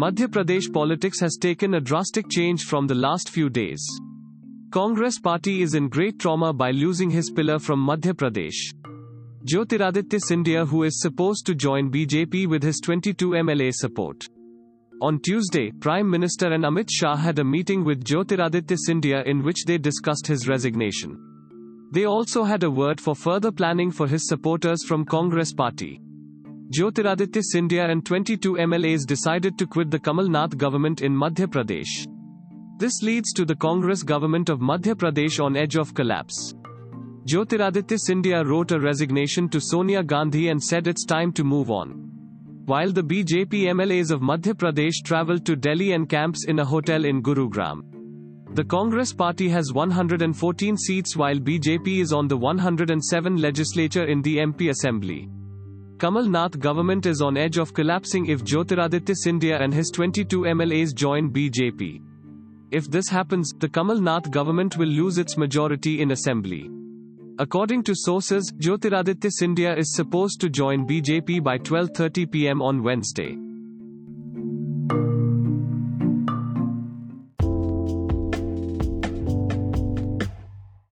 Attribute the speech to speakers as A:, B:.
A: Madhya Pradesh politics has taken a drastic change from the last few days. Congress party is in great trauma by losing his pillar from Madhya Pradesh. Jyotiraditya Scindia who is supposed to join BJP with his 22 MLA support. On Tuesday, Prime Minister and Amit Shah had a meeting with Jyotiraditya Scindia in which they discussed his resignation. They also had a word for further planning for his supporters from Congress party. Jyotiraditya Scindia and 22 MLAs decided to quit the Kamal Nath government in Madhya Pradesh. This leads to the Congress government of Madhya Pradesh on edge of collapse. Jyotiraditya Scindia wrote a resignation to Sonia Gandhi and said it's time to move on. While the BJP MLAs of Madhya Pradesh traveled to Delhi and camps in a hotel in Gurugram. The Congress party has 114 seats while BJP is on the 107 legislature in the MP assembly. Kamal Nath government is on edge of collapsing if Jyotiraditya Scindia and his 22 MLAs join BJP. If this happens, the Kamal Nath government will lose its majority in assembly. According to sources, Jyotiraditya Scindia is supposed to join BJP by 12:30 pm on Wednesday.